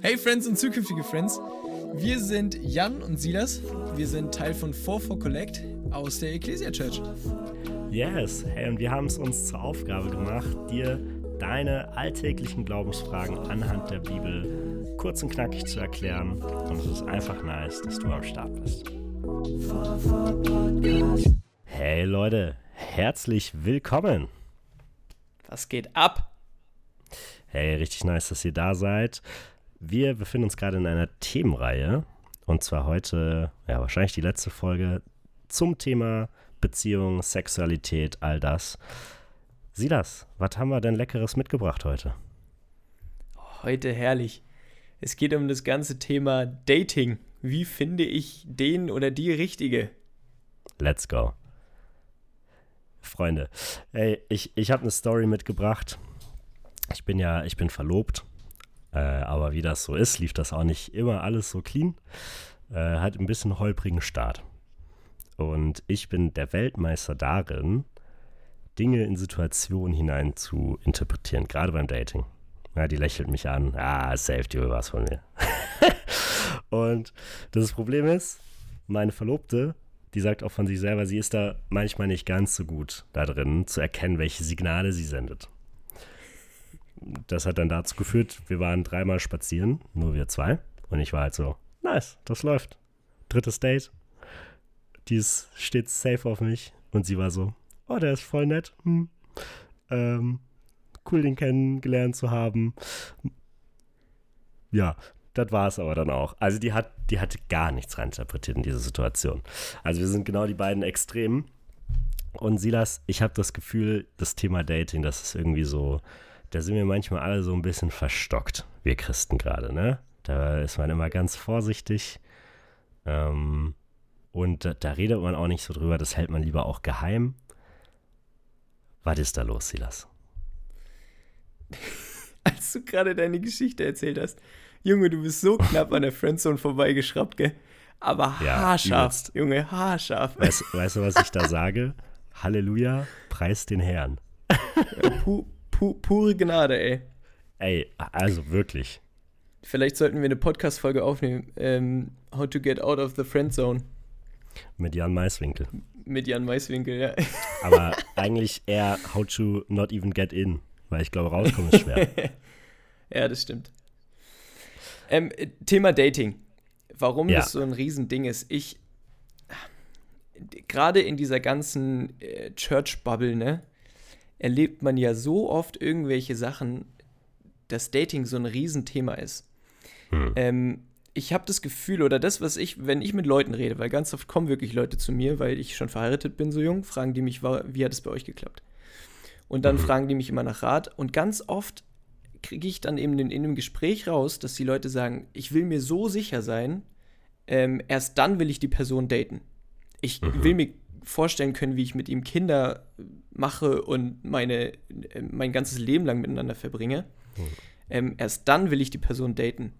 Hey Friends und zukünftige Friends, wir sind Jan und Silas. Wir sind Teil von 44 Collect aus der Ecclesia Church. Yes, hey, und wir haben es uns zur Aufgabe gemacht, dir deine alltäglichen Glaubensfragen anhand der Bibel kurz und knackig zu erklären. Und es ist einfach nice, dass du am Start bist. Hey Leute, herzlich willkommen. Was geht ab? Hey, richtig nice, dass ihr da seid. Wir befinden uns gerade in einer Themenreihe. Und zwar heute, ja, wahrscheinlich die letzte Folge zum Thema Beziehung, Sexualität, all das. Silas, was haben wir denn Leckeres mitgebracht heute? Heute herrlich. Es geht um das ganze Thema Dating. Wie finde ich den oder die Richtige? Let's go. Freunde, ey, ich, ich habe eine Story mitgebracht. Bin ja, ich bin verlobt äh, aber wie das so ist, lief das auch nicht immer alles so clean. Äh, hat ein bisschen holprigen Start. Und ich bin der Weltmeister darin, Dinge in Situationen hinein zu interpretieren, gerade beim Dating. Ja, die lächelt mich an. Ah, safe, die was von mir. und das Problem ist, meine Verlobte, die sagt auch von sich selber, sie ist da manchmal nicht ganz so gut da drin, zu erkennen, welche Signale sie sendet das hat dann dazu geführt, wir waren dreimal spazieren, nur wir zwei. Und ich war halt so, nice, das läuft. Drittes Date. Die steht safe auf mich. Und sie war so, oh, der ist voll nett. Hm. Ähm, cool, den kennengelernt zu haben. Ja, das war es aber dann auch. Also die hat, die hatte gar nichts reinterpretiert in diese Situation. Also wir sind genau die beiden Extremen. Und Silas, ich habe das Gefühl, das Thema Dating, das ist irgendwie so, da sind wir manchmal alle so ein bisschen verstockt, wir Christen gerade, ne? Da ist man immer ganz vorsichtig. Ähm, und da, da, redet man auch nicht so drüber, das hält man lieber auch geheim. Was ist da los, Silas? Als du gerade deine Geschichte erzählt hast, Junge, du bist so knapp an der Friendzone vorbeigeschraubt, gell? Aber ja, haarscharf, übelst. Junge, haarscharf. Weißt, weißt, du, was ich da sage? Halleluja, preis den Herrn. Ja, pu pu pure Gnade, ey. Ey, also wirklich. Vielleicht sollten wir eine Podcast-Folge aufnehmen. Ähm, How to get out of the friend zone. Mit Jan Maiswinkel. Mit Jan Maiswinkel, ja. Aber eigentlich eher How to not even get in. Weil ich glaube, rauskommen ist schwer. ja, das stimmt. Ähm, Thema Dating. Warum ja. das so ein Riesending ist. Ich, gerade in dieser ganzen äh, Church-Bubble, ne? Erlebt man ja so oft irgendwelche Sachen, dass Dating so ein Riesenthema ist. Hm. Ähm, ich habe das Gefühl, oder das, was ich, wenn ich mit Leuten rede, weil ganz oft kommen wirklich Leute zu mir, weil ich schon verheiratet bin, so jung, fragen die mich, wie hat es bei euch geklappt? Und dann mhm. fragen die mich immer nach Rat. Und ganz oft kriege ich dann eben in, in einem Gespräch raus, dass die Leute sagen, ich will mir so sicher sein, ähm, erst dann will ich die Person daten. Ich mhm. will mir vorstellen können, wie ich mit ihm Kinder mache und meine, äh, mein ganzes Leben lang miteinander verbringe, mhm. ähm, erst dann will ich die Person daten.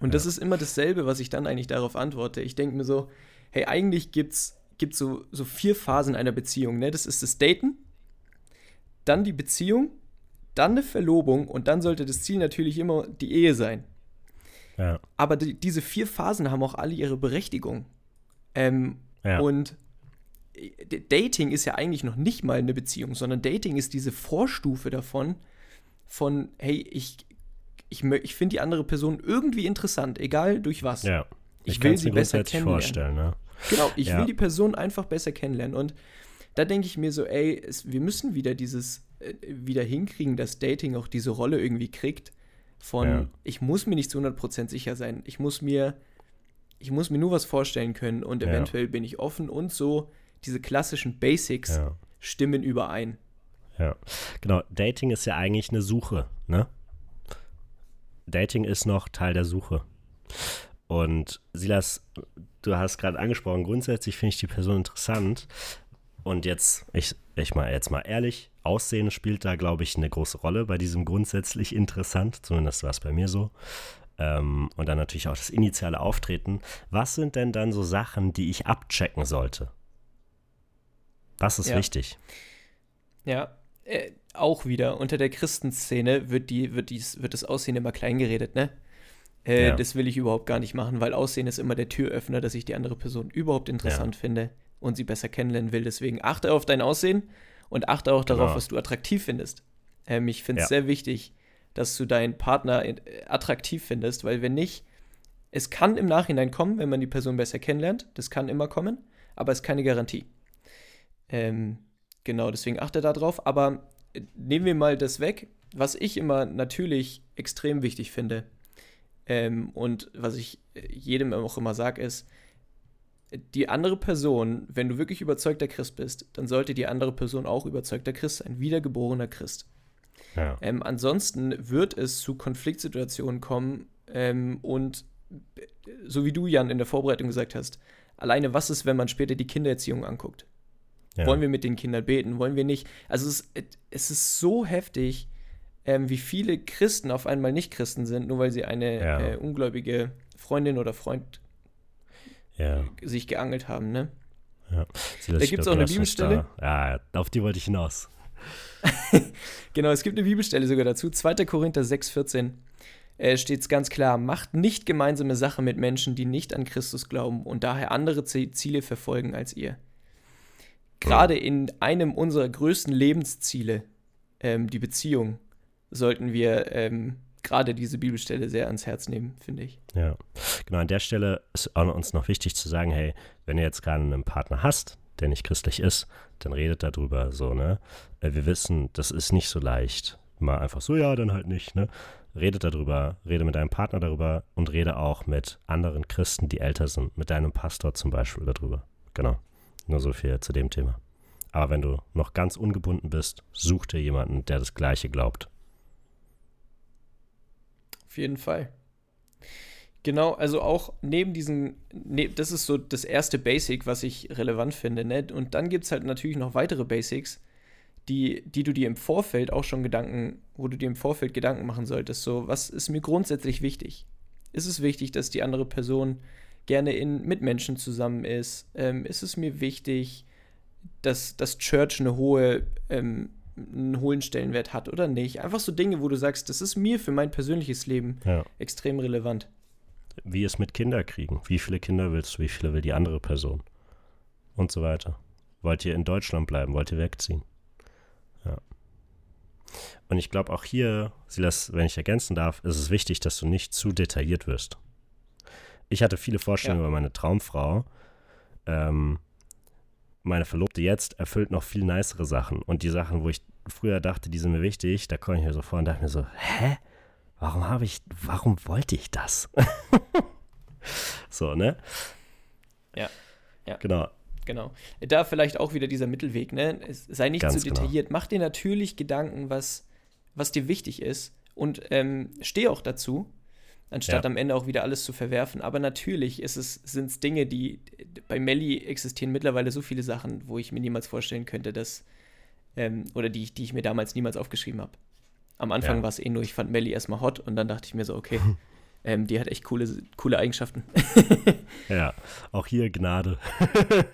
Und ja. das ist immer dasselbe, was ich dann eigentlich darauf antworte. Ich denke mir so, hey, eigentlich gibt es so, so vier Phasen einer Beziehung. Ne? Das ist das Daten, dann die Beziehung, dann eine Verlobung und dann sollte das Ziel natürlich immer die Ehe sein. Ja. Aber die, diese vier Phasen haben auch alle ihre Berechtigung. Ähm, ja. Und Dating ist ja eigentlich noch nicht mal eine Beziehung, sondern Dating ist diese Vorstufe davon, von, hey, ich, ich, ich finde die andere Person irgendwie interessant, egal durch was. Ja. Ich, ich will sie besser kennenlernen. Vorstellen, ne? Genau, ich ja. will die Person einfach besser kennenlernen. Und da denke ich mir so, ey, es, wir müssen wieder dieses, äh, wieder hinkriegen, dass Dating auch diese Rolle irgendwie kriegt. Von, ja. ich muss mir nicht zu 100% sicher sein. Ich muss mir, ich muss mir nur was vorstellen können und eventuell bin ich offen und so diese klassischen Basics ja. stimmen überein. Ja, genau. Dating ist ja eigentlich eine Suche, ne? Dating ist noch Teil der Suche. Und Silas, du hast gerade angesprochen, grundsätzlich finde ich die Person interessant. Und jetzt, ich, ich mal jetzt mal ehrlich, Aussehen spielt da, glaube ich, eine große Rolle bei diesem grundsätzlich interessant. Zumindest war es bei mir so. Ähm, und dann natürlich auch das initiale Auftreten. Was sind denn dann so Sachen, die ich abchecken sollte? Das ist ja. wichtig. Ja, äh, auch wieder, unter der Christenszene wird, die, wird, dies, wird das Aussehen immer klein geredet, ne? Äh, ja. Das will ich überhaupt gar nicht machen, weil Aussehen ist immer der Türöffner, dass ich die andere Person überhaupt interessant ja. finde und sie besser kennenlernen will. Deswegen achte auf dein Aussehen und achte auch darauf, genau. was du attraktiv findest. Ähm, ich finde es sehr wichtig, dass du deinen Partner äh, attraktiv findest, weil wenn nicht, es kann im Nachhinein kommen, wenn man die Person besser kennenlernt. Das kann immer kommen, aber es ist keine Garantie. Ähm, genau, deswegen achte darauf. Aber äh, nehmen wir mal das weg, was ich immer natürlich extrem wichtig finde. Ähm, und was ich äh, jedem auch immer sage, ist, die andere Person, wenn du wirklich überzeugter Christ bist, dann sollte die andere Person auch überzeugter Christ sein, wiedergeborener Christ. Ja. Ähm, ansonsten wird es zu Konfliktsituationen kommen ähm, und so wie du, Jan, in der Vorbereitung gesagt hast, alleine was ist, wenn man später die Kindererziehung anguckt? Ja. Wollen wir mit den Kindern beten? Wollen wir nicht? Also es, es ist so heftig, ähm, wie viele Christen auf einmal nicht Christen sind, nur weil sie eine ja. äh, ungläubige Freundin oder Freund ja. sich geangelt haben, ne? Ja. da gibt es auch eine Bibelstelle. Da, ja, auf die wollte ich hinaus. genau, es gibt eine Bibelstelle sogar dazu. 2. Korinther 6, 14 äh, steht es ganz klar: Macht nicht gemeinsame Sache mit Menschen, die nicht an Christus glauben und daher andere Ziele verfolgen als ihr. Gerade in einem unserer größten Lebensziele, ähm, die Beziehung, sollten wir ähm, gerade diese Bibelstelle sehr ans Herz nehmen, finde ich. Ja, genau. An der Stelle ist auch uns noch wichtig zu sagen: Hey, wenn du jetzt gerade einen Partner hast, der nicht christlich ist, dann redet darüber so, ne? Äh, wir wissen, das ist nicht so leicht. Mal einfach so, ja, dann halt nicht, ne? Redet darüber, rede mit deinem Partner darüber und rede auch mit anderen Christen, die älter sind, mit deinem Pastor zum Beispiel darüber. Genau. Nur so viel zu dem Thema. Aber wenn du noch ganz ungebunden bist, such dir jemanden, der das Gleiche glaubt. Auf jeden Fall. Genau, also auch neben diesen, ne, das ist so das erste Basic, was ich relevant finde. Ne? Und dann gibt es halt natürlich noch weitere Basics, die, die du dir im Vorfeld auch schon Gedanken, wo du dir im Vorfeld Gedanken machen solltest. So, was ist mir grundsätzlich wichtig? Ist es wichtig, dass die andere Person gerne in, mit Menschen zusammen ist? Ähm, ist es mir wichtig, dass das Church eine hohe, ähm, einen hohen Stellenwert hat oder nicht? Einfach so Dinge, wo du sagst, das ist mir für mein persönliches Leben ja. extrem relevant wie es mit Kinderkriegen. Wie viele Kinder willst du? Wie viele will die andere Person? Und so weiter. Wollt ihr in Deutschland bleiben? Wollt ihr wegziehen? Ja. Und ich glaube auch hier, Silas, wenn ich ergänzen darf, ist es wichtig, dass du nicht zu detailliert wirst. Ich hatte viele Vorstellungen ja. über meine Traumfrau. Ähm, meine Verlobte jetzt erfüllt noch viel nicere Sachen. Und die Sachen, wo ich früher dachte, die sind mir wichtig, da komme ich mir so vor und dachte mir so, hä? warum habe ich, warum wollte ich das? so, ne? Ja. Ja. Genau. Genau. Da vielleicht auch wieder dieser Mittelweg, ne? sei nicht Ganz zu genau. detailliert. Genau. Mach dir natürlich Gedanken, was, was dir wichtig ist und ähm, steh auch dazu, anstatt ja. am Ende auch wieder alles zu verwerfen. Aber natürlich ist es, sind es Dinge, die bei Melly existieren mittlerweile so viele Sachen, wo ich mir niemals vorstellen könnte, dass, ähm, oder die, die ich mir damals niemals aufgeschrieben habe. Am Anfang ja. war es eh nur, ich fand Melly erstmal hot und dann dachte ich mir so, okay, ähm, die hat echt coole, coole Eigenschaften. ja, auch hier Gnade.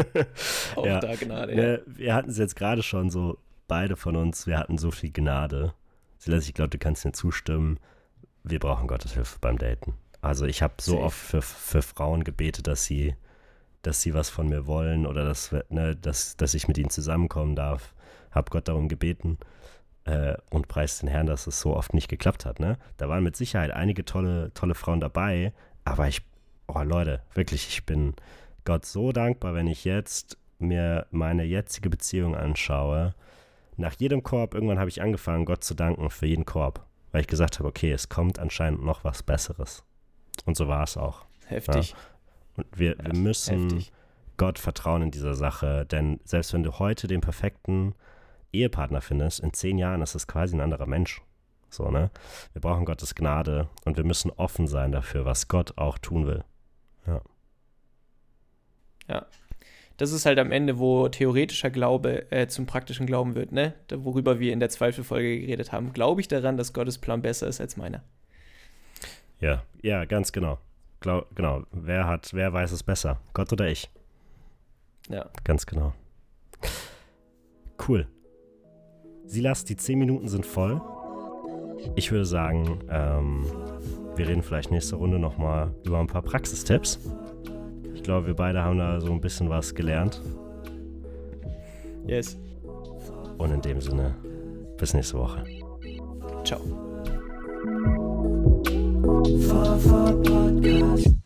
auch ja. da Gnade, ja. ja wir hatten es jetzt gerade schon so, beide von uns, wir hatten so viel Gnade. Silas, ich glaube, du kannst mir zustimmen, wir brauchen Gottes Hilfe beim Daten. Also ich habe so Safe. oft für, für Frauen gebetet, dass sie, dass sie was von mir wollen oder dass, ne, dass, dass ich mit ihnen zusammenkommen darf. Habe Gott darum gebeten äh, und preist den Herrn, dass es so oft nicht geklappt hat. Ne? Da waren mit Sicherheit einige tolle, tolle Frauen dabei, aber ich, oh Leute, wirklich, ich bin Gott so dankbar, wenn ich jetzt mir meine jetzige Beziehung anschaue. Nach jedem Korb, irgendwann habe ich angefangen, Gott zu danken für jeden Korb, weil ich gesagt habe, okay, es kommt anscheinend noch was Besseres. Und so war es auch. Heftig. Ja? Und wir, wir müssen Heftig. Gott vertrauen in dieser Sache, denn selbst wenn du heute den perfekten Ehepartner findest, in zehn Jahren ist es quasi ein anderer Mensch. So, ne? Wir brauchen Gottes Gnade und wir müssen offen sein dafür, was Gott auch tun will. Ja. Ja. Das ist halt am Ende, wo theoretischer Glaube äh, zum praktischen Glauben wird, ne? worüber wir in der Zweifelfolge geredet haben. Glaube ich daran, dass Gottes Plan besser ist als meiner? Ja, ja, ganz genau. Glaub, genau. Wer hat, wer weiß es besser? Gott oder ich? Ja. Ganz genau. Cool. Silas, die 10 Minuten sind voll. Ich würde sagen, ähm, wir reden vielleicht nächste Runde nochmal über ein paar Praxistipps glaube, wir beide haben da so ein bisschen was gelernt. Yes. Und in dem Sinne, bis nächste Woche. Ciao. Podcast.